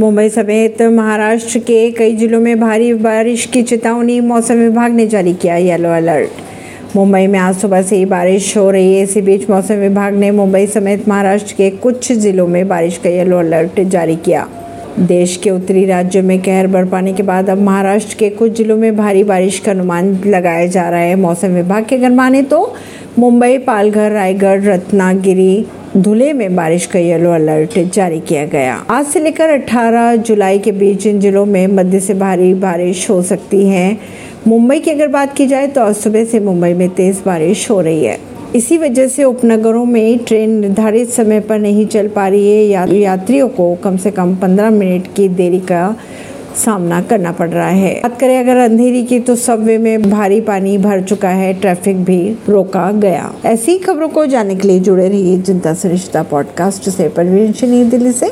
मुंबई समेत महाराष्ट्र के कई जिलों में भारी बारिश की चेतावनी मौसम विभाग ने जारी किया, येलो अलर्ट। मुंबई में आज सुबह से ही बारिश हो रही है। इसी बीच मौसम विभाग ने मुंबई समेत महाराष्ट्र के कुछ जिलों में बारिश का येलो अलर्ट जारी किया। देश के उत्तरी राज्यों में कहर बरपाने के बाद अब महाराष्ट्र के कुछ जिलों में भारी बारिश का अनुमान लगाया जा रहा है। मौसम विभाग के अगर माने तो मुंबई, पालघर, रायगढ़, रत्नागिरी धुले में बारिश का येलो अलर्ट जारी किया गया। आज से लेकर 18 जुलाई के बीच इन जिलों में मध्य से भारी बारिश हो सकती है। मुंबई की अगर बात की जाए तो आज सुबह से मुंबई में तेज बारिश हो रही है। इसी वजह से उपनगरों में ट्रेन निर्धारित समय पर नहीं चल पा रही है। यात्रियों को कम से कम 15 मिनट की देरी का सामना करना पड़ रहा है। बात करें अगर अंधेरी की तो सबवे में भारी पानी भर चुका है, ट्रैफ़िक भी रोका गया। ऐसी खबरों को जानने के लिए जुड़े रहिए जनता सरिश्ता पॉडकास्ट से। परवीन दिल्ली से।